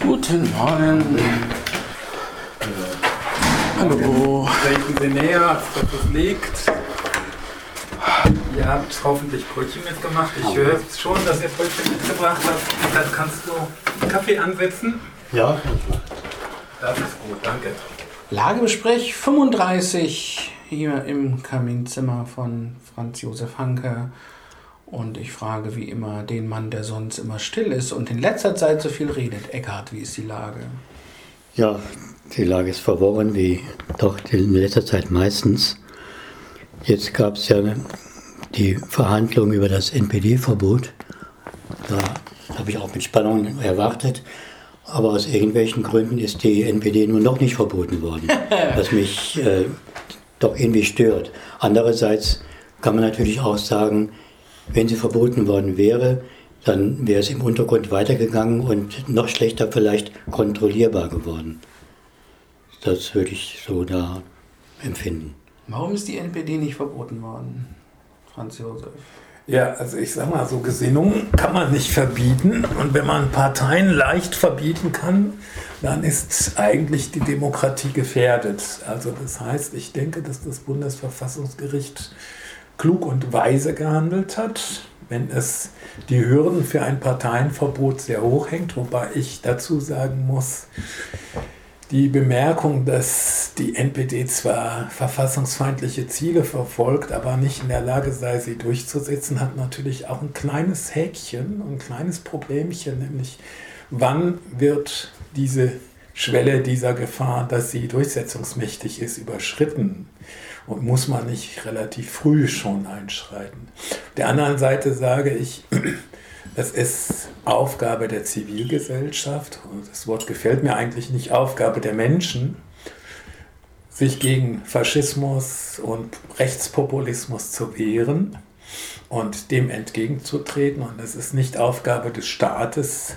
Guten Morgen. Hallo. Treten Sie näher, als das liegt. Ihr habt hoffentlich Brötchen mitgemacht. Ich höre schon, dass ihr Brötchen mitgebracht habt. Dann kannst du Kaffee ansetzen. Ja, Das ist gut, danke. Lagebesprech 35 hier im Kaminzimmer von Franz Josef Hanke. Und ich frage wie immer den Mann, der sonst immer still ist und in letzter Zeit so viel redet. Eckhard, wie ist die Lage? ja, die Lage ist verworren, wie doch in letzter Zeit meistens. Jetzt gab es ja die Verhandlungen über das NPD-Verbot. Da habe ich auch mit Spannung erwartet. Aber aus irgendwelchen Gründen ist die NPD nun noch nicht verboten worden, was mich äh, doch irgendwie stört. Andererseits kann man natürlich auch sagen, wenn sie verboten worden wäre, dann wäre es im Untergrund weitergegangen und noch schlechter vielleicht kontrollierbar geworden. Das würde ich so da empfinden. Warum ist die NPD nicht verboten worden, Franz Josef? Ja, also ich sag mal, so Gesinnungen kann man nicht verbieten. Und wenn man Parteien leicht verbieten kann, dann ist eigentlich die Demokratie gefährdet. Also das heißt, ich denke, dass das Bundesverfassungsgericht klug und weise gehandelt hat, wenn es die Hürden für ein Parteienverbot sehr hoch hängt, wobei ich dazu sagen muss, die Bemerkung, dass die NPD zwar verfassungsfeindliche Ziele verfolgt, aber nicht in der Lage sei, sie durchzusetzen, hat natürlich auch ein kleines Häkchen, ein kleines Problemchen, nämlich wann wird diese Schwelle dieser Gefahr, dass sie durchsetzungsmächtig ist, überschritten? Und muss man nicht relativ früh schon einschreiten? Der anderen Seite sage ich, es ist Aufgabe der Zivilgesellschaft, und das Wort gefällt mir eigentlich nicht, Aufgabe der Menschen, sich gegen Faschismus und Rechtspopulismus zu wehren und dem entgegenzutreten. Und es ist nicht Aufgabe des Staates,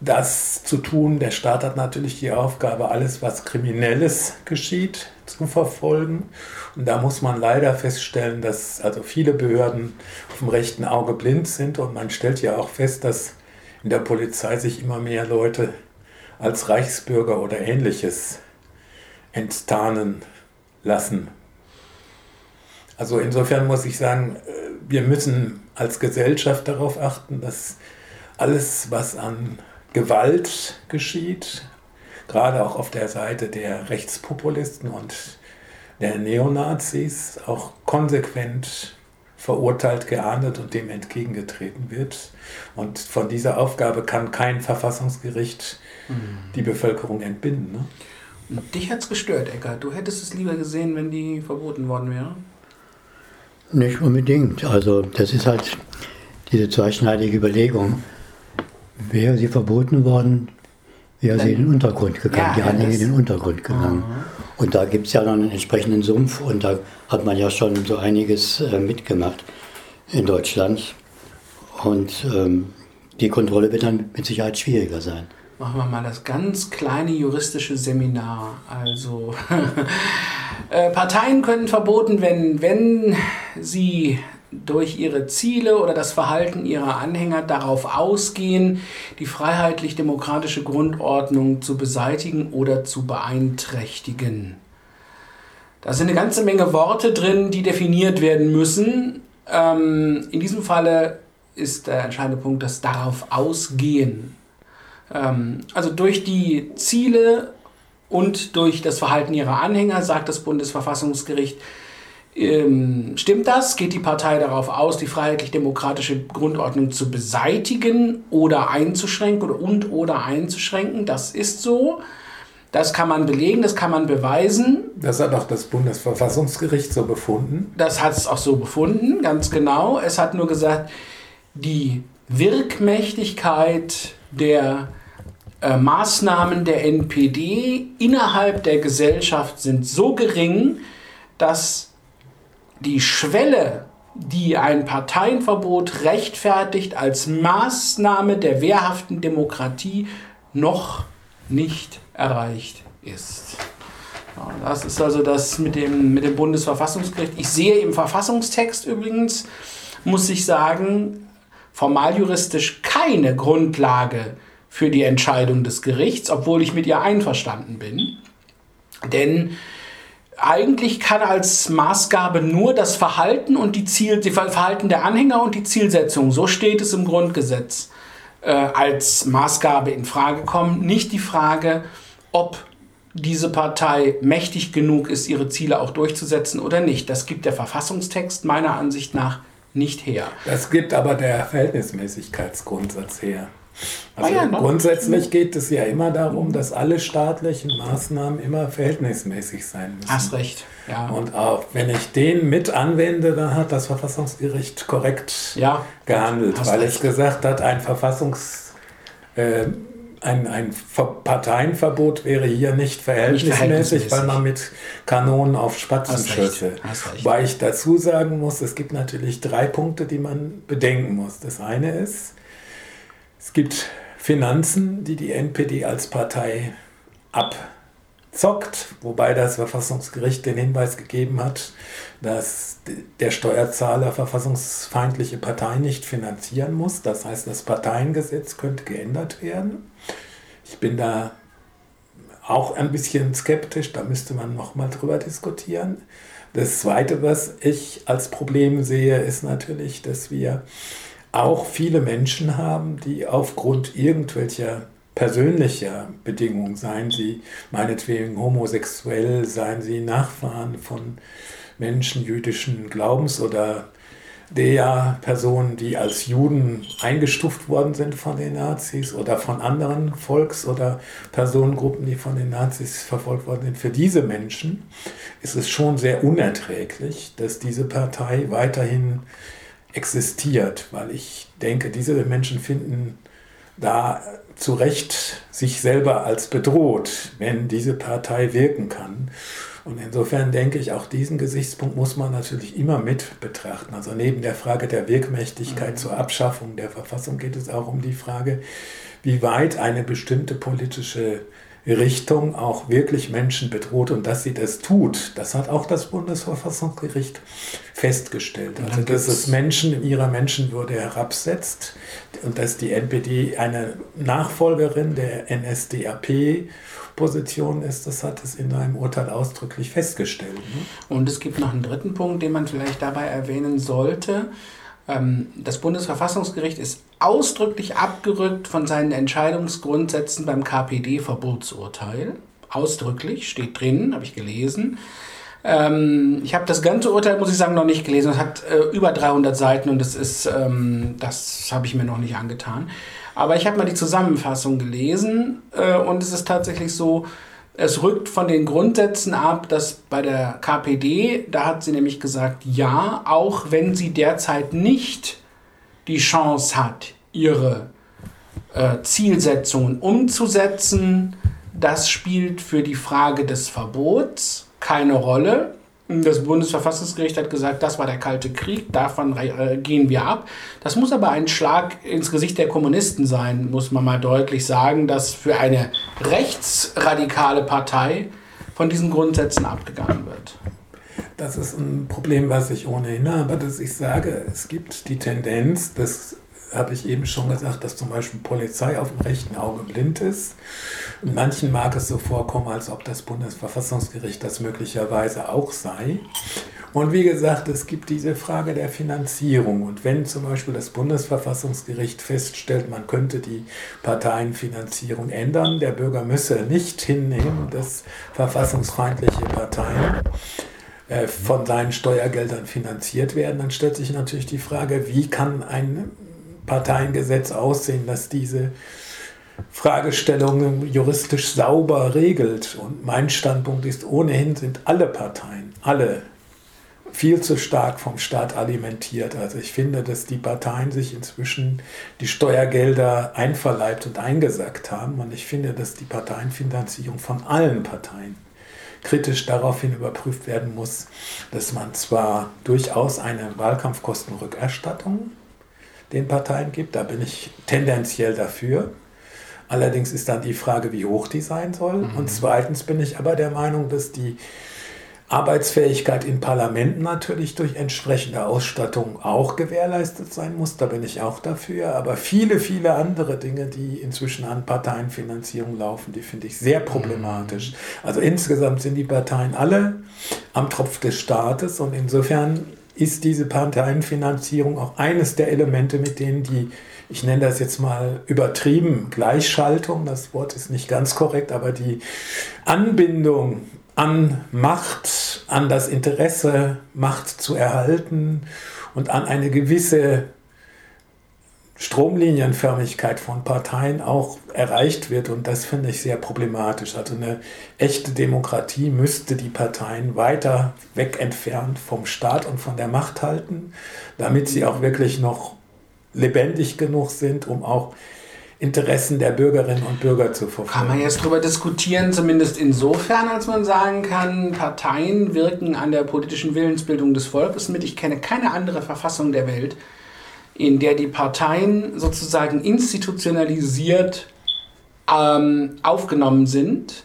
das zu tun. Der Staat hat natürlich die Aufgabe, alles, was Kriminelles geschieht, zu verfolgen. Und da muss man leider feststellen, dass also viele Behörden auf dem rechten Auge blind sind. Und man stellt ja auch fest, dass in der Polizei sich immer mehr Leute als Reichsbürger oder ähnliches enttarnen lassen. Also insofern muss ich sagen, wir müssen als Gesellschaft darauf achten, dass alles, was an Gewalt geschieht, gerade auch auf der Seite der Rechtspopulisten und der Neonazis, auch konsequent verurteilt, geahndet und dem entgegengetreten wird. Und von dieser Aufgabe kann kein Verfassungsgericht die Bevölkerung entbinden. Ne? Und dich hat's gestört, Eckart. Du hättest es lieber gesehen, wenn die verboten worden wäre? Nicht unbedingt. Also das ist halt diese zweischneidige Überlegung. Wäre sie verboten worden, wäre sie in den Untergrund gegangen, Ja, die das- in den Untergrund gegangen. Und da gibt es ja noch einen entsprechenden Sumpf und da hat man ja schon so einiges äh, mitgemacht in Deutschland. Und ähm, die Kontrolle wird dann mit Sicherheit schwieriger sein. Machen wir mal das ganz kleine juristische Seminar. Also, äh, Parteien können verboten werden, wenn sie durch ihre Ziele oder das Verhalten ihrer Anhänger darauf ausgehen, die freiheitlich-demokratische Grundordnung zu beseitigen oder zu beeinträchtigen. Da sind eine ganze Menge Worte drin, die definiert werden müssen. Ähm, in diesem Falle ist der entscheidende Punkt das darauf ausgehen. Ähm, also durch die Ziele und durch das Verhalten ihrer Anhänger, sagt das Bundesverfassungsgericht, stimmt das? Geht die Partei darauf aus, die freiheitlich-demokratische Grundordnung zu beseitigen oder einzuschränken oder und oder einzuschränken? Das ist so. Das kann man belegen, das kann man beweisen. Das hat auch das Bundesverfassungsgericht so befunden. Das hat es auch so befunden, ganz genau. Es hat nur gesagt, die Wirkmächtigkeit der äh, Maßnahmen der NPD innerhalb der Gesellschaft sind so gering, dass die Schwelle, die ein Parteienverbot rechtfertigt als Maßnahme der wehrhaften Demokratie, noch nicht erreicht ist. Das ist also das mit dem, mit dem Bundesverfassungsgericht. Ich sehe im Verfassungstext übrigens, muss ich sagen, formaljuristisch keine Grundlage für die Entscheidung des Gerichts, obwohl ich mit ihr einverstanden bin. Denn eigentlich kann als Maßgabe nur das Verhalten und die Ziel, die Verhalten der Anhänger und die Zielsetzung, so steht es im Grundgesetz, äh, als Maßgabe in Frage kommen. Nicht die Frage, ob diese Partei mächtig genug ist, ihre Ziele auch durchzusetzen oder nicht. Das gibt der Verfassungstext meiner Ansicht nach nicht her. Das gibt aber der Verhältnismäßigkeitsgrundsatz her. Also ja, grundsätzlich geht es ja immer darum, dass alle staatlichen Maßnahmen immer verhältnismäßig sein müssen. Hast recht, ja. Und auch wenn ich den mit anwende, dann hat das Verfassungsgericht korrekt ja, gehandelt, weil recht. es gesagt hat, ein Verfassungs... Äh, ein, ein Parteienverbot wäre hier nicht verhältnismäßig, nicht verhältnismäßig, weil man mit Kanonen auf Spatzen schüsse. Weil ich dazu sagen muss, es gibt natürlich drei Punkte, die man bedenken muss. Das eine ist, es gibt Finanzen, die die NPD als Partei abzockt, wobei das Verfassungsgericht den Hinweis gegeben hat, dass der Steuerzahler verfassungsfeindliche Parteien nicht finanzieren muss. Das heißt, das Parteiengesetz könnte geändert werden. Ich bin da auch ein bisschen skeptisch, da müsste man nochmal drüber diskutieren. Das Zweite, was ich als Problem sehe, ist natürlich, dass wir auch viele Menschen haben, die aufgrund irgendwelcher persönlicher Bedingungen, seien sie meinetwegen homosexuell, seien sie Nachfahren von Menschen jüdischen Glaubens oder der Personen, die als Juden eingestuft worden sind von den Nazis oder von anderen Volks- oder Personengruppen, die von den Nazis verfolgt worden sind. Für diese Menschen ist es schon sehr unerträglich, dass diese Partei weiterhin existiert, weil ich denke, diese Menschen finden da zu Recht sich selber als bedroht, wenn diese Partei wirken kann. Und insofern denke ich, auch diesen Gesichtspunkt muss man natürlich immer mit betrachten. Also neben der Frage der Wirkmächtigkeit mhm. zur Abschaffung der Verfassung geht es auch um die Frage, wie weit eine bestimmte politische Richtung auch wirklich Menschen bedroht und dass sie das tut, das hat auch das Bundesverfassungsgericht festgestellt. Also dass es Menschen in ihrer Menschenwürde herabsetzt und dass die NPD eine Nachfolgerin der NSDAP Position ist, das hat es in einem Urteil ausdrücklich festgestellt. Ne? Und es gibt noch einen dritten Punkt, den man vielleicht dabei erwähnen sollte. Ähm, das Bundesverfassungsgericht ist ausdrücklich abgerückt von seinen Entscheidungsgrundsätzen beim KPD-Verbotsurteil. Ausdrücklich, steht drin, habe ich gelesen. Ähm, ich habe das ganze Urteil, muss ich sagen, noch nicht gelesen. Es hat äh, über 300 Seiten und das ist, ähm, das habe ich mir noch nicht angetan. Aber ich habe mal die Zusammenfassung gelesen äh, und es ist tatsächlich so, es rückt von den Grundsätzen ab, dass bei der KPD, da hat sie nämlich gesagt, ja, auch wenn sie derzeit nicht die Chance hat, ihre äh, Zielsetzungen umzusetzen, das spielt für die Frage des Verbots keine Rolle. Das Bundesverfassungsgericht hat gesagt, das war der Kalte Krieg, davon äh, gehen wir ab. Das muss aber ein Schlag ins Gesicht der Kommunisten sein, muss man mal deutlich sagen, dass für eine rechtsradikale Partei von diesen Grundsätzen abgegangen wird. Das ist ein Problem, was ich ohnehin habe, dass ich sage, es gibt die Tendenz, das habe ich eben schon gesagt, dass zum Beispiel Polizei auf dem rechten Auge blind ist manchen mag es so vorkommen, als ob das Bundesverfassungsgericht das möglicherweise auch sei. Und wie gesagt, es gibt diese Frage der Finanzierung. Und wenn zum Beispiel das Bundesverfassungsgericht feststellt, man könnte die Parteienfinanzierung ändern, der Bürger müsse nicht hinnehmen, dass verfassungsfeindliche Parteien äh, von seinen Steuergeldern finanziert werden, dann stellt sich natürlich die Frage, wie kann ein Parteiengesetz aussehen, dass diese Fragestellungen juristisch sauber regelt. Und mein Standpunkt ist, ohnehin sind alle Parteien, alle viel zu stark vom Staat alimentiert. Also ich finde, dass die Parteien sich inzwischen die Steuergelder einverleibt und eingesackt haben. Und ich finde, dass die Parteienfinanzierung von allen Parteien kritisch daraufhin überprüft werden muss, dass man zwar durchaus eine Wahlkampfkostenrückerstattung den Parteien gibt, da bin ich tendenziell dafür, Allerdings ist dann die Frage, wie hoch die sein soll. Mhm. Und zweitens bin ich aber der Meinung, dass die Arbeitsfähigkeit in Parlamenten natürlich durch entsprechende Ausstattung auch gewährleistet sein muss. Da bin ich auch dafür. Aber viele, viele andere Dinge, die inzwischen an Parteienfinanzierung laufen, die finde ich sehr problematisch. Also insgesamt sind die Parteien alle am Tropf des Staates und insofern ist diese Parteienfinanzierung auch eines der Elemente, mit denen die ich nenne das jetzt mal übertrieben, Gleichschaltung, das Wort ist nicht ganz korrekt, aber die Anbindung an Macht, an das Interesse, Macht zu erhalten und an eine gewisse Stromlinienförmigkeit von Parteien auch erreicht wird. Und das finde ich sehr problematisch. Also eine echte Demokratie müsste die Parteien weiter weg entfernt vom Staat und von der Macht halten, damit sie auch wirklich noch lebendig genug sind, um auch Interessen der Bürgerinnen und Bürger zu verfolgen. Kann man jetzt darüber diskutieren, zumindest insofern, als man sagen kann, Parteien wirken an der politischen Willensbildung des Volkes mit. Ich kenne keine andere Verfassung der Welt, in der die Parteien sozusagen institutionalisiert ähm, aufgenommen sind.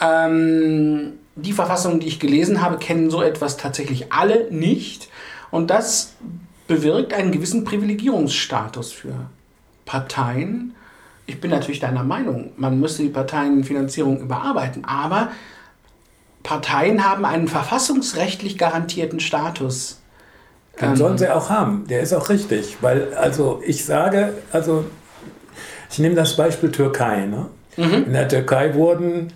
Ähm, die Verfassungen, die ich gelesen habe, kennen so etwas tatsächlich alle nicht. Und das bewirkt einen gewissen Privilegierungsstatus für Parteien. Ich bin natürlich deiner Meinung, man müsste die Parteienfinanzierung überarbeiten, aber Parteien haben einen verfassungsrechtlich garantierten Status. Den sollen sie auch haben, der ist auch richtig, weil also ich sage, also ich nehme das Beispiel Türkei. Ne? Mhm. In der Türkei wurden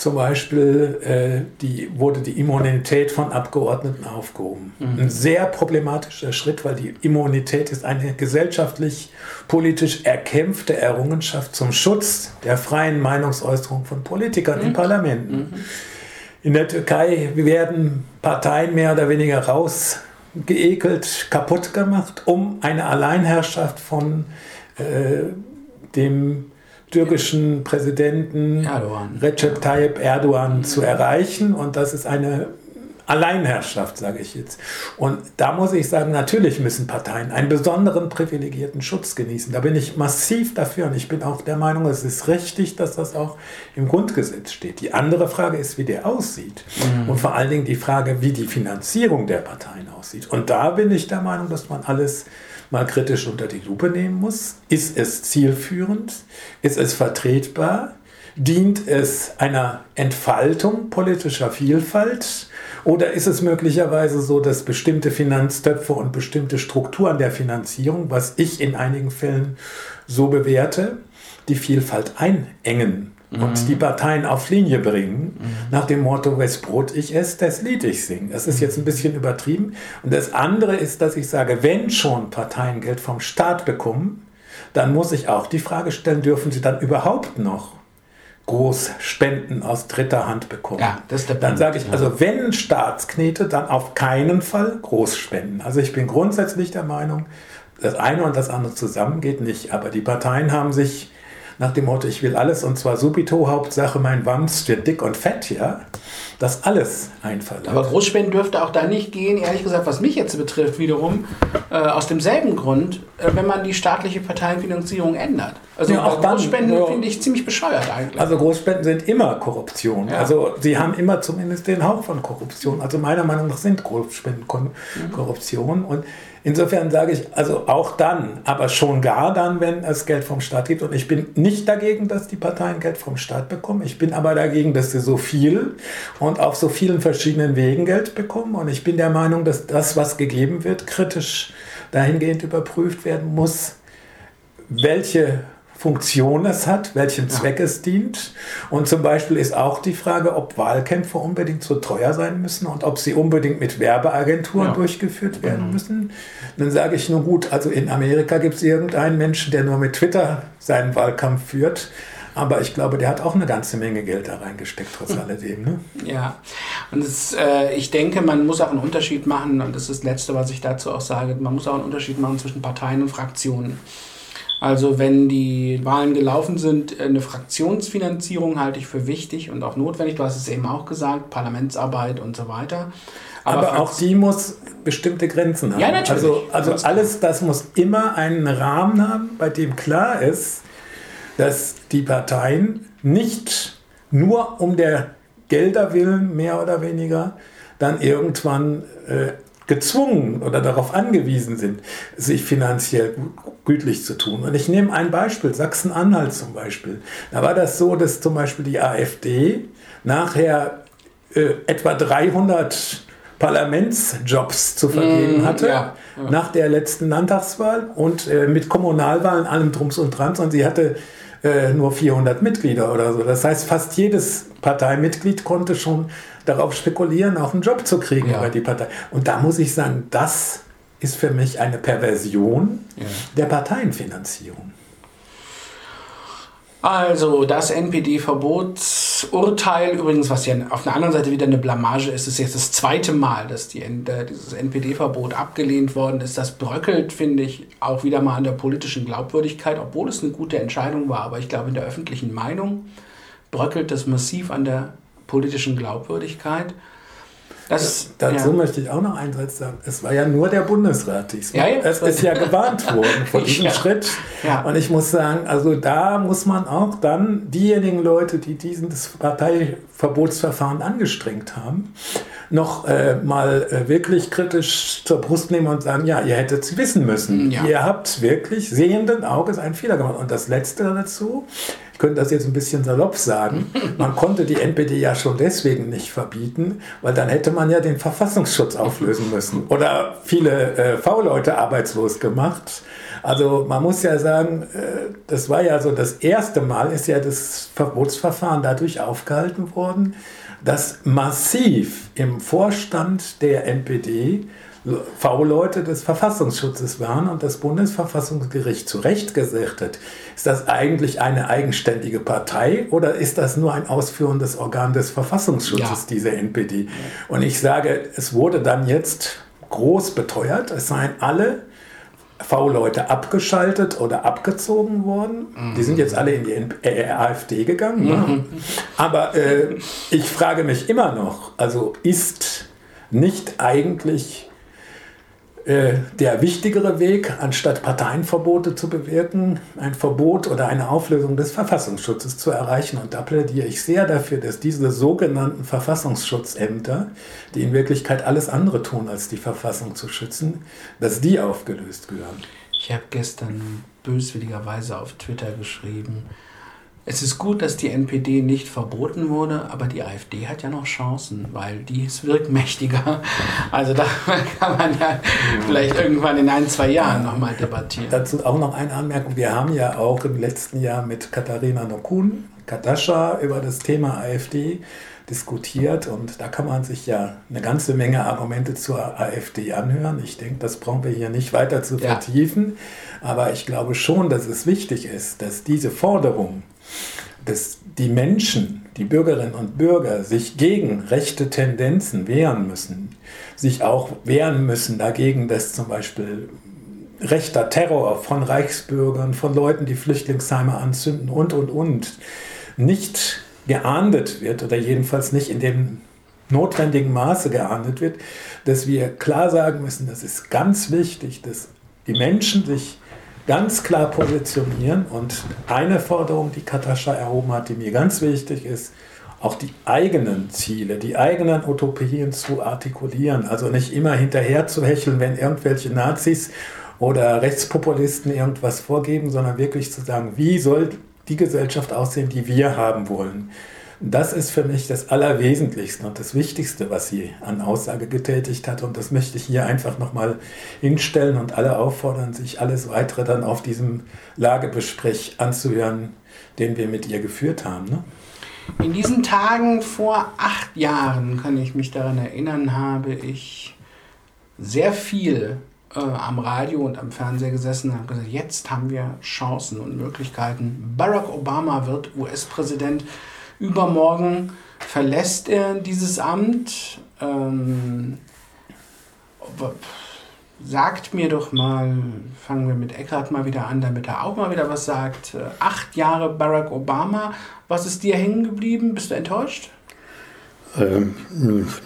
zum Beispiel äh, die, wurde die Immunität von Abgeordneten aufgehoben. Mhm. Ein sehr problematischer Schritt, weil die Immunität ist eine gesellschaftlich, politisch erkämpfte Errungenschaft zum Schutz der freien Meinungsäußerung von Politikern mhm. in Parlamenten. Mhm. In der Türkei werden Parteien mehr oder weniger rausgeekelt, kaputt gemacht, um eine Alleinherrschaft von äh, dem türkischen Präsidenten Erdogan. Recep Tayyip Erdogan zu erreichen. Und das ist eine Alleinherrschaft, sage ich jetzt. Und da muss ich sagen, natürlich müssen Parteien einen besonderen privilegierten Schutz genießen. Da bin ich massiv dafür und ich bin auch der Meinung, es ist richtig, dass das auch im Grundgesetz steht. Die andere Frage ist, wie der aussieht mhm. und vor allen Dingen die Frage, wie die Finanzierung der Parteien aussieht. Und da bin ich der Meinung, dass man alles mal kritisch unter die Lupe nehmen muss. Ist es zielführend? Ist es vertretbar? Dient es einer Entfaltung politischer Vielfalt? Oder ist es möglicherweise so, dass bestimmte Finanztöpfe und bestimmte Strukturen der Finanzierung, was ich in einigen Fällen so bewerte, die Vielfalt einengen? und die Parteien auf Linie bringen, mhm. nach dem Motto, wes Brot ich esse, das Lied ich singe. Das ist jetzt ein bisschen übertrieben. Und das andere ist, dass ich sage, wenn schon Parteien Geld vom Staat bekommen, dann muss ich auch die Frage stellen, dürfen sie dann überhaupt noch Großspenden aus dritter Hand bekommen. Ja, das ist der dann sage ich, also wenn Staatsknete, dann auf keinen Fall Großspenden. Also ich bin grundsätzlich der Meinung, das eine und das andere zusammen geht nicht. Aber die Parteien haben sich nach dem Motto, ich will alles und zwar subito, Hauptsache mein Wams wird dick und fett, ja, das alles einverleibt. Aber Großspenden dürfte auch da nicht gehen, ehrlich gesagt, was mich jetzt betrifft, wiederum, äh, aus demselben Grund, äh, wenn man die staatliche Parteienfinanzierung ändert. Also ja, auch Großspenden ja. finde ich ziemlich bescheuert eigentlich. Also Großspenden sind immer Korruption. Ja. Also sie haben immer zumindest den Hauch von Korruption. Also meiner Meinung nach sind Großspenden mhm. Korruption und Insofern sage ich, also auch dann, aber schon gar dann, wenn es Geld vom Staat gibt. Und ich bin nicht dagegen, dass die Parteien Geld vom Staat bekommen. Ich bin aber dagegen, dass sie so viel und auf so vielen verschiedenen Wegen Geld bekommen. Und ich bin der Meinung, dass das, was gegeben wird, kritisch dahingehend überprüft werden muss, welche Funktion es hat, welchem Zweck ja. es dient. Und zum Beispiel ist auch die Frage, ob Wahlkämpfe unbedingt so teuer sein müssen und ob sie unbedingt mit Werbeagenturen ja. durchgeführt werden mhm. müssen. Dann sage ich nur gut, also in Amerika gibt es irgendeinen Menschen, der nur mit Twitter seinen Wahlkampf führt. Aber ich glaube, der hat auch eine ganze Menge Geld da reingesteckt, trotz hm. alledem. Ne? Ja, und das, äh, ich denke, man muss auch einen Unterschied machen, und das ist das Letzte, was ich dazu auch sage, man muss auch einen Unterschied machen zwischen Parteien und Fraktionen. Also wenn die Wahlen gelaufen sind, eine Fraktionsfinanzierung halte ich für wichtig und auch notwendig. Du hast es eben auch gesagt, Parlamentsarbeit und so weiter. Aber, Aber auch die muss bestimmte Grenzen haben. Ja, natürlich. Also, also alles das muss immer einen Rahmen haben, bei dem klar ist, dass die Parteien nicht nur um der Gelder willen, mehr oder weniger, dann irgendwann äh, gezwungen oder darauf angewiesen sind, sich finanziell gütlich zu tun. Und ich nehme ein Beispiel, Sachsen-Anhalt zum Beispiel. Da war das so, dass zum Beispiel die AfD nachher äh, etwa 300 Parlamentsjobs zu vergeben mm, hatte ja, ja. nach der letzten Landtagswahl und äh, mit Kommunalwahlen allem Drums und Drans und sie hatte äh, nur 400 Mitglieder oder so. Das heißt, fast jedes Parteimitglied konnte schon darauf spekulieren, auch einen Job zu kriegen ja. über die Partei. Und da muss ich sagen, das ist für mich eine Perversion der Parteienfinanzierung. Also das NPD-Verbotsurteil, übrigens, was ja auf der anderen Seite wieder eine Blamage ist, ist jetzt das zweite Mal, dass die, äh, dieses NPD-Verbot abgelehnt worden ist. Das bröckelt, finde ich, auch wieder mal an der politischen Glaubwürdigkeit, obwohl es eine gute Entscheidung war. Aber ich glaube, in der öffentlichen Meinung bröckelt das massiv an der politischen Glaubwürdigkeit. Das, Dazu ja. möchte ich auch noch einen Satz sagen. Es war ja nur der Bundesrat diesmal. Ja, ja. Es ist ja gewarnt worden von diesem Schritt. Und ich muss sagen, also da muss man auch dann diejenigen Leute, die dieses Parteiverbotsverfahren angestrengt haben, noch äh, mal äh, wirklich kritisch zur Brust nehmen und sagen, ja, ihr hättet es wissen müssen. Ihr habt wirklich sehenden Auges einen Fehler gemacht. Und das Letzte dazu, könnte das jetzt ein bisschen salopp sagen, man konnte die NPD ja schon deswegen nicht verbieten, weil dann hätte man ja den Verfassungsschutz auflösen müssen oder viele äh, V-Leute arbeitslos gemacht. Also man muss ja sagen, äh, das war ja so das erste Mal, ist ja das Verbotsverfahren dadurch aufgehalten worden, dass massiv im Vorstand der NPD V-Leute des Verfassungsschutzes waren und das Bundesverfassungsgericht zu Recht gesagt hat, ist das eigentlich eine eigenständige Partei oder ist das nur ein ausführendes Organ des Verfassungsschutzes, ja. diese NPD? Und ich sage, es wurde dann jetzt groß beteuert, es seien alle V-Leute abgeschaltet oder abgezogen worden. Mhm. Die sind jetzt alle in die äh, AfD gegangen. Ne? Mhm. Aber äh, ich frage mich immer noch, also ist nicht eigentlich äh, der wichtigere Weg, anstatt Parteienverbote zu bewirken, ein Verbot oder eine Auflösung des Verfassungsschutzes zu erreichen. Und da plädiere ich sehr dafür, dass diese sogenannten Verfassungsschutzämter, die in Wirklichkeit alles andere tun, als die Verfassung zu schützen, dass die aufgelöst gehören. Ich habe gestern böswilligerweise auf Twitter geschrieben, es ist gut, dass die NPD nicht verboten wurde, aber die AfD hat ja noch Chancen, weil die ist wirkmächtiger. Also da kann man ja vielleicht irgendwann in ein, zwei Jahren nochmal debattieren. Dazu auch noch eine Anmerkung. Wir haben ja auch im letzten Jahr mit Katharina Nokun, Katascha, über das Thema AfD diskutiert und da kann man sich ja eine ganze Menge Argumente zur AfD anhören. Ich denke, das brauchen wir hier nicht weiter zu vertiefen, ja. aber ich glaube schon, dass es wichtig ist, dass diese Forderung, dass die Menschen, die Bürgerinnen und Bürger sich gegen rechte Tendenzen wehren müssen, sich auch wehren müssen dagegen, dass zum Beispiel rechter Terror von Reichsbürgern, von Leuten, die Flüchtlingsheime anzünden und, und, und, nicht geahndet wird oder jedenfalls nicht in dem notwendigen Maße geahndet wird, dass wir klar sagen müssen, das ist ganz wichtig, dass die Menschen sich ganz klar positionieren und eine Forderung, die Katascha erhoben hat, die mir ganz wichtig ist, auch die eigenen Ziele, die eigenen Utopien zu artikulieren. Also nicht immer hinterher zu hecheln, wenn irgendwelche Nazis oder Rechtspopulisten irgendwas vorgeben, sondern wirklich zu sagen, wie soll die Gesellschaft aussehen, die wir haben wollen. Das ist für mich das Allerwesentlichste und das Wichtigste, was sie an Aussage getätigt hat. Und das möchte ich hier einfach nochmal hinstellen und alle auffordern, sich alles weitere dann auf diesem Lagebesprech anzuhören, den wir mit ihr geführt haben. Ne? In diesen Tagen vor acht Jahren, kann ich mich daran erinnern, habe ich sehr viel äh, am Radio und am Fernseher gesessen und habe gesagt, jetzt haben wir Chancen und Möglichkeiten. Barack Obama wird US-Präsident. Übermorgen verlässt er dieses Amt. Ähm, sagt mir doch mal, fangen wir mit Eckhart mal wieder an, damit er auch mal wieder was sagt. Äh, acht Jahre Barack Obama. Was ist dir hängen geblieben? Bist du enttäuscht? Ähm,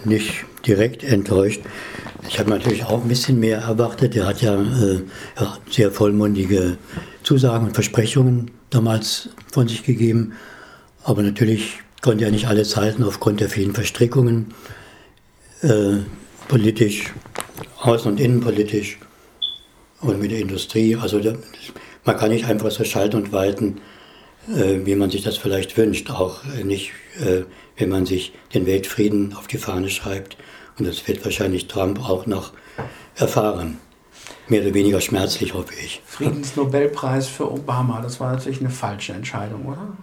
nicht direkt enttäuscht. Ich habe natürlich auch ein bisschen mehr erwartet. Er hat ja, äh, ja, sehr vollmundige Zusagen und Versprechungen damals von sich gegeben. Aber natürlich konnte ja nicht alles halten aufgrund der vielen Verstrickungen, äh, politisch, außen- und innenpolitisch und mit der Industrie. Also man kann nicht einfach so schalten und walten, äh, wie man sich das vielleicht wünscht, auch nicht, äh, wenn man sich den Weltfrieden auf die Fahne schreibt. Und das wird wahrscheinlich Trump auch noch erfahren. Mehr oder weniger schmerzlich, hoffe ich. Friedensnobelpreis für Obama, das war natürlich eine falsche Entscheidung, oder?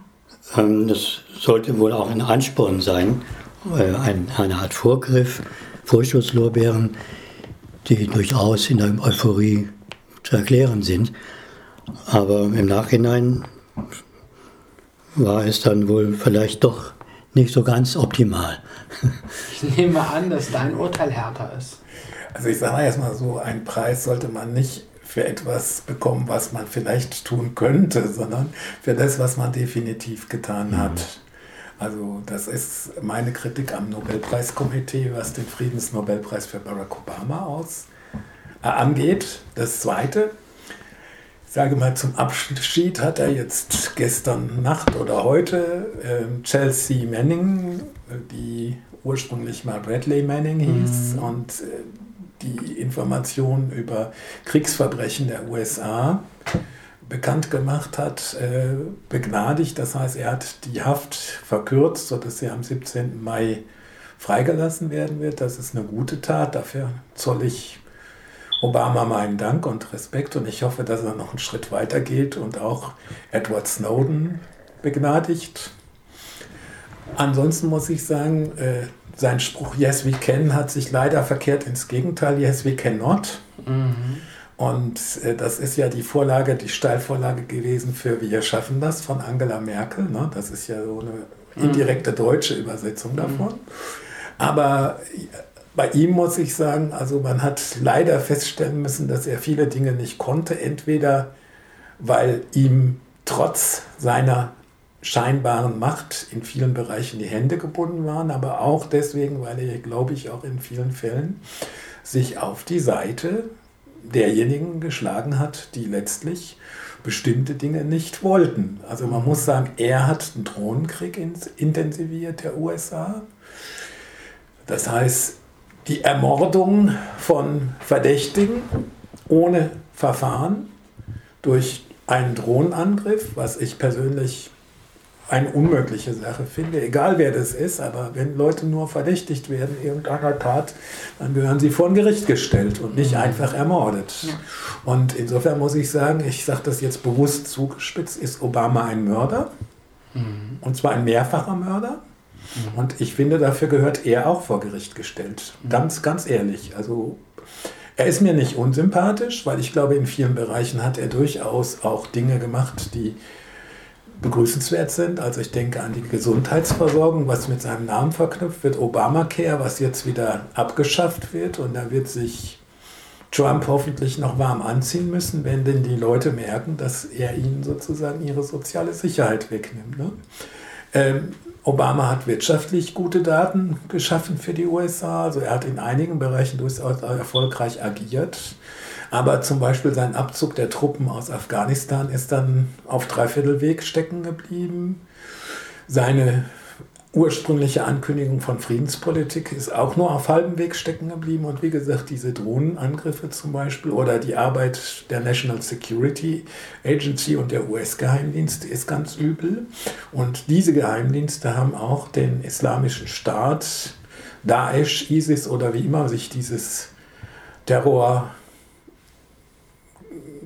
Ähm, das sollte wohl auch ein Ansporn sein, äh, eine Art Vorgriff, Vorschusslorbeeren, die durchaus in der Euphorie zu erklären sind. Aber im Nachhinein war es dann wohl vielleicht doch nicht so ganz optimal. Ich nehme an, dass dein Urteil härter ist. Also ich sage erstmal so, einen Preis sollte man nicht für etwas bekommen, was man vielleicht tun könnte, sondern für das, was man definitiv getan mhm. hat. Also das ist meine Kritik am Nobelpreiskomitee, was den Friedensnobelpreis für Barack Obama aus, äh, angeht. Das Zweite, ich sage mal zum Abschied hat er jetzt gestern Nacht oder heute äh, Chelsea Manning, die ursprünglich mal Bradley Manning hieß mhm. und äh, die Informationen über Kriegsverbrechen der USA bekannt gemacht hat, äh, begnadigt. Das heißt, er hat die Haft verkürzt, sodass sie am 17. Mai freigelassen werden wird. Das ist eine gute Tat. Dafür zoll ich Obama meinen Dank und Respekt und ich hoffe, dass er noch einen Schritt weiter geht und auch Edward Snowden begnadigt. Ansonsten muss ich sagen, äh, sein Spruch Yes, we can hat sich leider verkehrt ins Gegenteil, Yes, we cannot. Mhm. Und äh, das ist ja die Vorlage, die Steilvorlage gewesen für Wir schaffen das von Angela Merkel. Ne? Das ist ja so eine mhm. indirekte deutsche Übersetzung davon. Mhm. Aber bei ihm muss ich sagen, also man hat leider feststellen müssen, dass er viele Dinge nicht konnte. Entweder weil ihm trotz seiner scheinbaren Macht in vielen Bereichen die Hände gebunden waren, aber auch deswegen, weil er, glaube ich, auch in vielen Fällen sich auf die Seite derjenigen geschlagen hat, die letztlich bestimmte Dinge nicht wollten. Also man muss sagen, er hat den Drohnenkrieg intensiviert der USA. Das heißt, die Ermordung von Verdächtigen ohne Verfahren durch einen Drohnenangriff, was ich persönlich eine unmögliche Sache finde, egal wer das ist, aber wenn Leute nur verdächtigt werden irgendeiner Tat, dann gehören sie vor ein Gericht gestellt und nicht mhm. einfach ermordet. Ja. Und insofern muss ich sagen, ich sage das jetzt bewusst zugespitzt, ist Obama ein Mörder mhm. und zwar ein mehrfacher Mörder. Mhm. Und ich finde, dafür gehört er auch vor Gericht gestellt. Mhm. Ganz, ganz ehrlich. Also er ist mir nicht unsympathisch, weil ich glaube, in vielen Bereichen hat er durchaus auch Dinge gemacht, die begrüßenswert sind. Also ich denke an die Gesundheitsversorgung, was mit seinem Namen verknüpft wird, Obamacare, was jetzt wieder abgeschafft wird und da wird sich Trump hoffentlich noch warm anziehen müssen, wenn denn die Leute merken, dass er ihnen sozusagen ihre soziale Sicherheit wegnimmt. Ne? Ähm, Obama hat wirtschaftlich gute Daten geschaffen für die USA. Also er hat in einigen Bereichen durchaus erfolgreich agiert. Aber zum Beispiel sein Abzug der Truppen aus Afghanistan ist dann auf Dreiviertelweg stecken geblieben. Seine ursprüngliche Ankündigung von Friedenspolitik ist auch nur auf halbem Weg stecken geblieben. Und wie gesagt, diese Drohnenangriffe zum Beispiel oder die Arbeit der National Security Agency und der US-Geheimdienste ist ganz übel. Und diese Geheimdienste haben auch den Islamischen Staat, Daesh, ISIS oder wie immer sich dieses Terror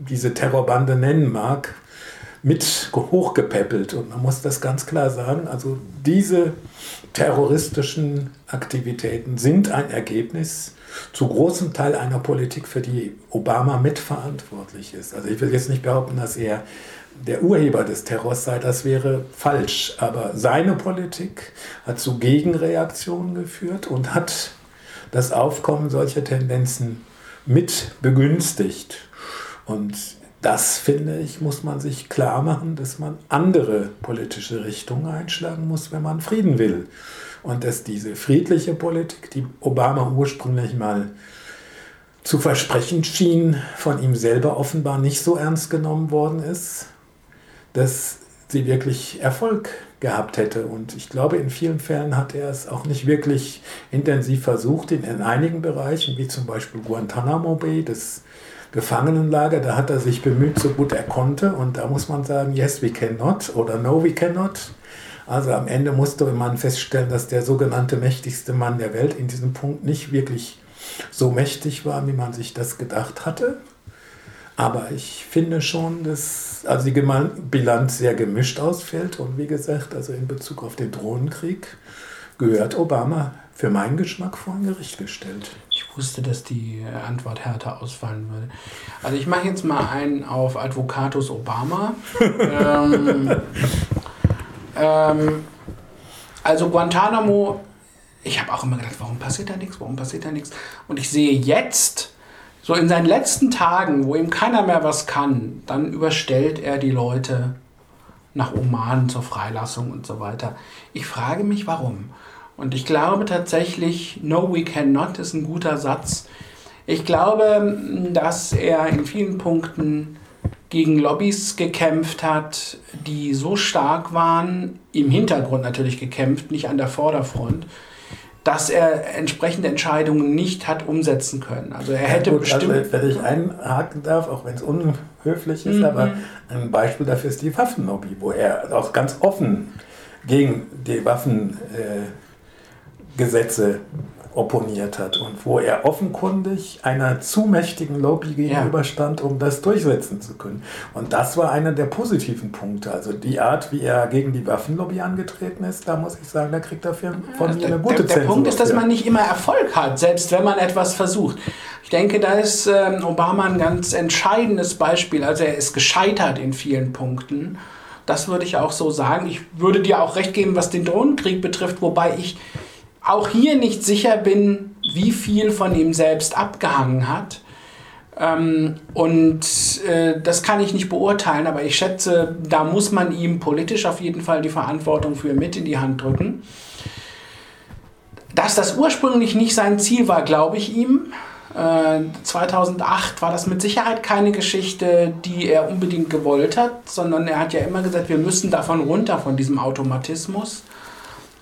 diese Terrorbande nennen mag, mit hochgepäppelt. Und man muss das ganz klar sagen, also diese terroristischen Aktivitäten sind ein Ergebnis zu großem Teil einer Politik, für die Obama mitverantwortlich ist. Also ich will jetzt nicht behaupten, dass er der Urheber des Terrors sei, das wäre falsch. Aber seine Politik hat zu Gegenreaktionen geführt und hat das Aufkommen solcher Tendenzen mit begünstigt. Und das, finde ich, muss man sich klar machen, dass man andere politische Richtungen einschlagen muss, wenn man Frieden will. Und dass diese friedliche Politik, die Obama ursprünglich mal zu versprechen schien, von ihm selber offenbar nicht so ernst genommen worden ist, dass sie wirklich Erfolg gehabt hätte. Und ich glaube, in vielen Fällen hat er es auch nicht wirklich intensiv versucht. In, in einigen Bereichen, wie zum Beispiel Guantanamo Bay, das Gefangenenlager, da hat er sich bemüht, so gut er konnte. Und da muss man sagen, yes, we cannot oder no, we cannot. Also am Ende musste man feststellen, dass der sogenannte mächtigste Mann der Welt in diesem Punkt nicht wirklich so mächtig war, wie man sich das gedacht hatte. Aber ich finde schon, dass also die Bilanz sehr gemischt ausfällt. Und wie gesagt, also in Bezug auf den Drohnenkrieg gehört Obama für meinen Geschmack vor ein Gericht gestellt. Wusste, dass die Antwort härter ausfallen würde. Also ich mache jetzt mal einen auf Advocatus Obama. ähm, ähm, also Guantanamo, ich habe auch immer gedacht, warum passiert da nichts, warum passiert da nichts? Und ich sehe jetzt, so in seinen letzten Tagen, wo ihm keiner mehr was kann, dann überstellt er die Leute nach Oman zur Freilassung und so weiter. Ich frage mich, warum. Und ich glaube tatsächlich, No, we cannot ist ein guter Satz. Ich glaube, dass er in vielen Punkten gegen Lobbys gekämpft hat, die so stark waren, im Hintergrund natürlich gekämpft, nicht an der Vorderfront, dass er entsprechende Entscheidungen nicht hat umsetzen können. Also er hätte ja, gut, bestimmt. Also, wenn ich einhaken darf, auch wenn es unhöflich ist, mhm. aber ein Beispiel dafür ist die Waffenlobby, wo er auch ganz offen gegen die Waffengesetze äh, opponiert hat und wo er offenkundig einer zu mächtigen Lobby gegenüberstand, um das durchsetzen zu können. Und das war einer der positiven Punkte. Also die Art, wie er gegen die Waffenlobby angetreten ist, da muss ich sagen, da kriegt er von mir eine gute Der, der Punkt ist, dass man nicht immer Erfolg hat, selbst wenn man etwas versucht. Ich denke, da ist äh, Obama ein ganz entscheidendes Beispiel. Also er ist gescheitert in vielen Punkten. Das würde ich auch so sagen. Ich würde dir auch recht geben, was den Drohnenkrieg betrifft, wobei ich auch hier nicht sicher bin, wie viel von ihm selbst abgehangen hat. Ähm, und äh, das kann ich nicht beurteilen, aber ich schätze, da muss man ihm politisch auf jeden Fall die Verantwortung für mit in die Hand drücken. Dass das ursprünglich nicht sein Ziel war, glaube ich ihm. Äh, 2008 war das mit Sicherheit keine Geschichte, die er unbedingt gewollt hat, sondern er hat ja immer gesagt, wir müssen davon runter, von diesem Automatismus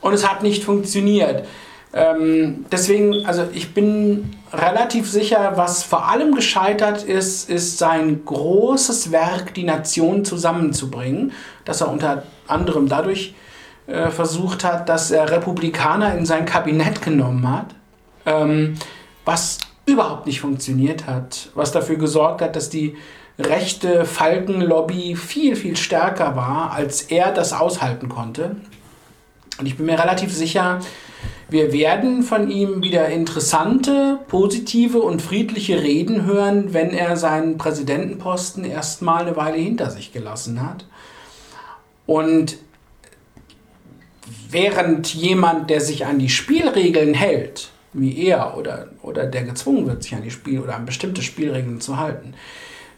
und es hat nicht funktioniert. Ähm, deswegen, also ich bin relativ sicher, was vor allem gescheitert ist, ist sein großes Werk, die Nation zusammenzubringen, das er unter anderem dadurch äh, versucht hat, dass er Republikaner in sein Kabinett genommen hat, ähm, was überhaupt nicht funktioniert hat, was dafür gesorgt hat, dass die rechte Falkenlobby viel, viel stärker war, als er das aushalten konnte. Und ich bin mir relativ sicher, wir werden von ihm wieder interessante, positive und friedliche Reden hören, wenn er seinen Präsidentenposten erstmal eine Weile hinter sich gelassen hat. Und während jemand, der sich an die Spielregeln hält, wie er oder, oder der gezwungen wird, sich an die Spiel oder an bestimmte Spielregeln zu halten,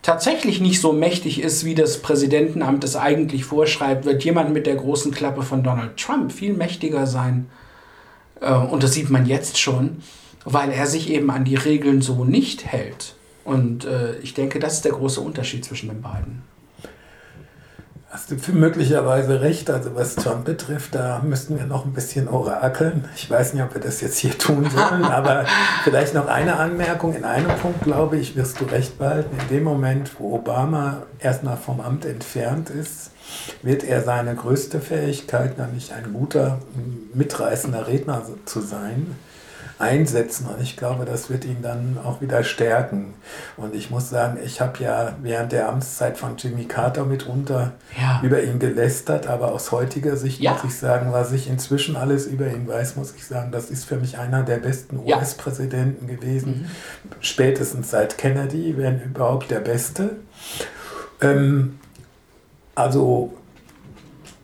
tatsächlich nicht so mächtig ist, wie das Präsidentenamt es eigentlich vorschreibt, wird jemand mit der großen Klappe von Donald Trump viel mächtiger sein. Äh, und das sieht man jetzt schon, weil er sich eben an die Regeln so nicht hält. Und äh, ich denke, das ist der große Unterschied zwischen den beiden. Hast du möglicherweise recht, also was Trump betrifft, da müssten wir noch ein bisschen orakeln. Ich weiß nicht, ob wir das jetzt hier tun sollen, aber vielleicht noch eine Anmerkung. In einem Punkt, glaube ich, wirst du recht behalten. In dem Moment, wo Obama erstmal vom Amt entfernt ist, wird er seine größte Fähigkeit, nämlich ein guter, mitreißender Redner zu sein, einsetzen. Und ich glaube, das wird ihn dann auch wieder stärken. Und ich muss sagen, ich habe ja während der Amtszeit von Jimmy Carter mitunter ja. über ihn gelästert, aber aus heutiger Sicht ja. muss ich sagen, was ich inzwischen alles über ihn weiß, muss ich sagen, das ist für mich einer der besten ja. US-Präsidenten gewesen. Mhm. Spätestens seit Kennedy, wenn überhaupt der Beste. Ähm, also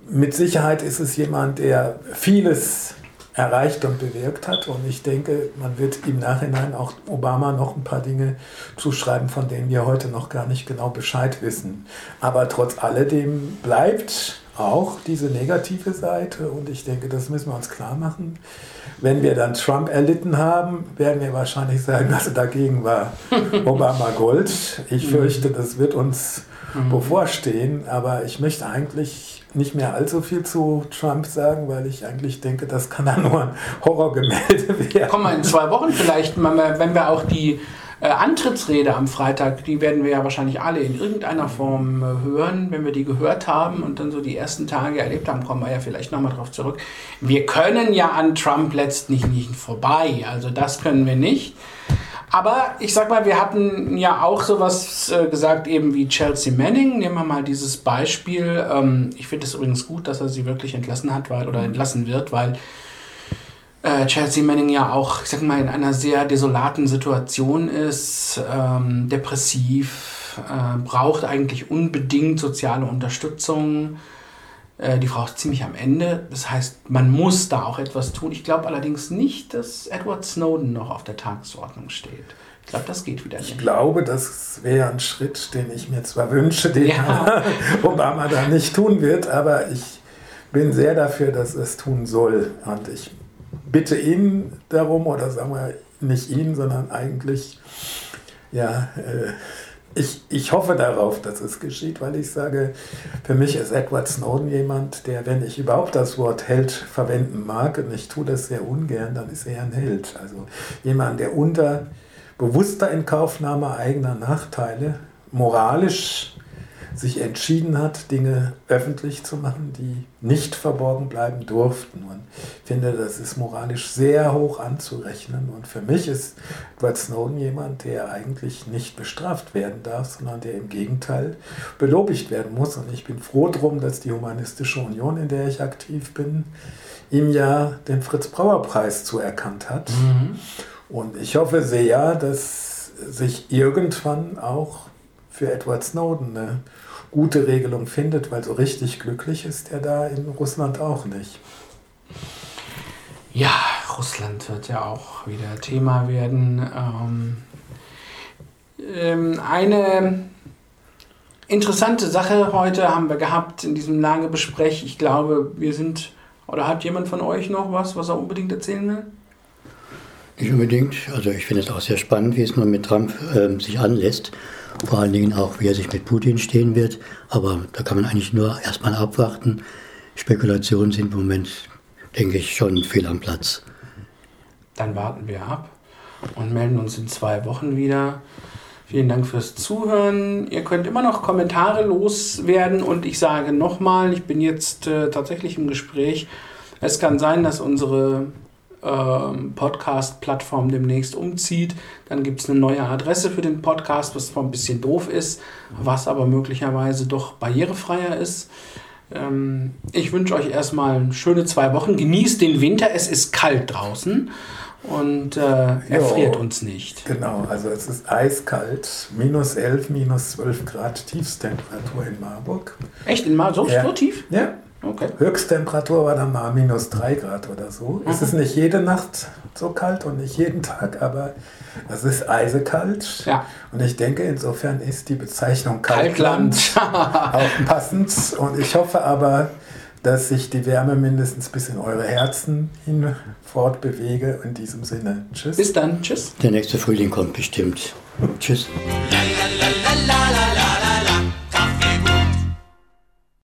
mit Sicherheit ist es jemand, der vieles erreicht und bewirkt hat. Und ich denke, man wird im Nachhinein auch Obama noch ein paar Dinge zuschreiben, von denen wir heute noch gar nicht genau Bescheid wissen. Aber trotz alledem bleibt auch diese negative Seite und ich denke, das müssen wir uns klar machen. Wenn wir dann Trump erlitten haben, werden wir wahrscheinlich sagen, also dagegen war Obama Gold. Ich fürchte, das wird uns mhm. bevorstehen. Aber ich möchte eigentlich nicht mehr allzu viel zu Trump sagen, weil ich eigentlich denke, das kann dann nur ein Horrorgemälde werden. Kommen wir in zwei Wochen vielleicht, wenn wir auch die äh, Antrittsrede am Freitag, die werden wir ja wahrscheinlich alle in irgendeiner Form äh, hören. Wenn wir die gehört haben und dann so die ersten Tage erlebt haben, kommen wir ja vielleicht nochmal drauf zurück. Wir können ja an Trump letztlich nicht vorbei. Also das können wir nicht. Aber ich sag mal, wir hatten ja auch sowas äh, gesagt, eben wie Chelsea Manning. Nehmen wir mal dieses Beispiel. Ähm, ich finde es übrigens gut, dass er sie wirklich entlassen hat, weil, oder entlassen wird, weil äh, Chelsea Manning ja auch, ich sag mal, in einer sehr desolaten Situation ist, ähm, depressiv, äh, braucht eigentlich unbedingt soziale Unterstützung. Äh, die Frau ist ziemlich am Ende. Das heißt, man muss da auch etwas tun. Ich glaube allerdings nicht, dass Edward Snowden noch auf der Tagesordnung steht. Ich glaube, das geht wieder nicht. Ich glaube, das wäre ein Schritt, den ich mir zwar wünsche, den ja. Obama da nicht tun wird, aber ich bin sehr dafür, dass es tun soll. Und ich bitte ihn darum, oder sagen wir nicht ihn, sondern eigentlich, ja, äh, ich, ich hoffe darauf, dass es geschieht, weil ich sage, für mich ist Edward Snowden jemand, der, wenn ich überhaupt das Wort Held verwenden mag, und ich tue das sehr ungern, dann ist er ein Held. Also jemand, der unter bewusster Inkaufnahme eigener Nachteile moralisch sich entschieden hat, Dinge öffentlich zu machen, die nicht verborgen bleiben durften. Und ich finde, das ist moralisch sehr hoch anzurechnen. Und für mich ist Edward Snowden jemand, der eigentlich nicht bestraft werden darf, sondern der im Gegenteil belobigt werden muss. Und ich bin froh drum, dass die Humanistische Union, in der ich aktiv bin, ihm ja den Fritz-Brauer-Preis zuerkannt hat. Mhm. Und ich hoffe sehr, dass sich irgendwann auch für Edward Snowden eine gute Regelung findet, weil so richtig glücklich ist er da in Russland auch nicht. Ja, Russland wird ja auch wieder Thema werden. Ähm, ähm, eine interessante Sache heute haben wir gehabt in diesem Lagebesprech. Ich glaube, wir sind, oder hat jemand von euch noch was, was er unbedingt erzählen will? Nicht unbedingt. Also ich finde es auch sehr spannend, wie es nun mit Trump äh, sich anlässt. Vor allen Dingen auch, wie er sich mit Putin stehen wird. Aber da kann man eigentlich nur erstmal abwarten. Spekulationen sind im Moment, denke ich, schon fehl am Platz. Dann warten wir ab und melden uns in zwei Wochen wieder. Vielen Dank fürs Zuhören. Ihr könnt immer noch Kommentare loswerden und ich sage nochmal, ich bin jetzt äh, tatsächlich im Gespräch. Es kann sein, dass unsere ähm, Podcast-Plattform demnächst umzieht. Dann gibt es eine neue Adresse für den Podcast, was zwar ein bisschen doof ist, was aber möglicherweise doch barrierefreier ist. Ähm, ich wünsche euch erstmal schöne zwei Wochen. Genießt den Winter. Es ist kalt draußen und äh, erfriert jo, uns nicht. Genau, also es ist eiskalt. Minus 11, minus 12 Grad Tiefstemperatur in Marburg. Echt? In Marburg? So, ja. so tief? Ja. Okay. Höchsttemperatur war dann mal minus 3 Grad oder so. Mhm. Es ist nicht jede Nacht so kalt und nicht jeden Tag, aber es ist eisekalt. Ja. Und ich denke, insofern ist die Bezeichnung Kaltland, Kaltland. auch passend. Und ich hoffe aber, dass sich die Wärme mindestens bis in eure Herzen hin fortbewege. In diesem Sinne, tschüss. Bis dann, tschüss. Der nächste Frühling kommt bestimmt. tschüss.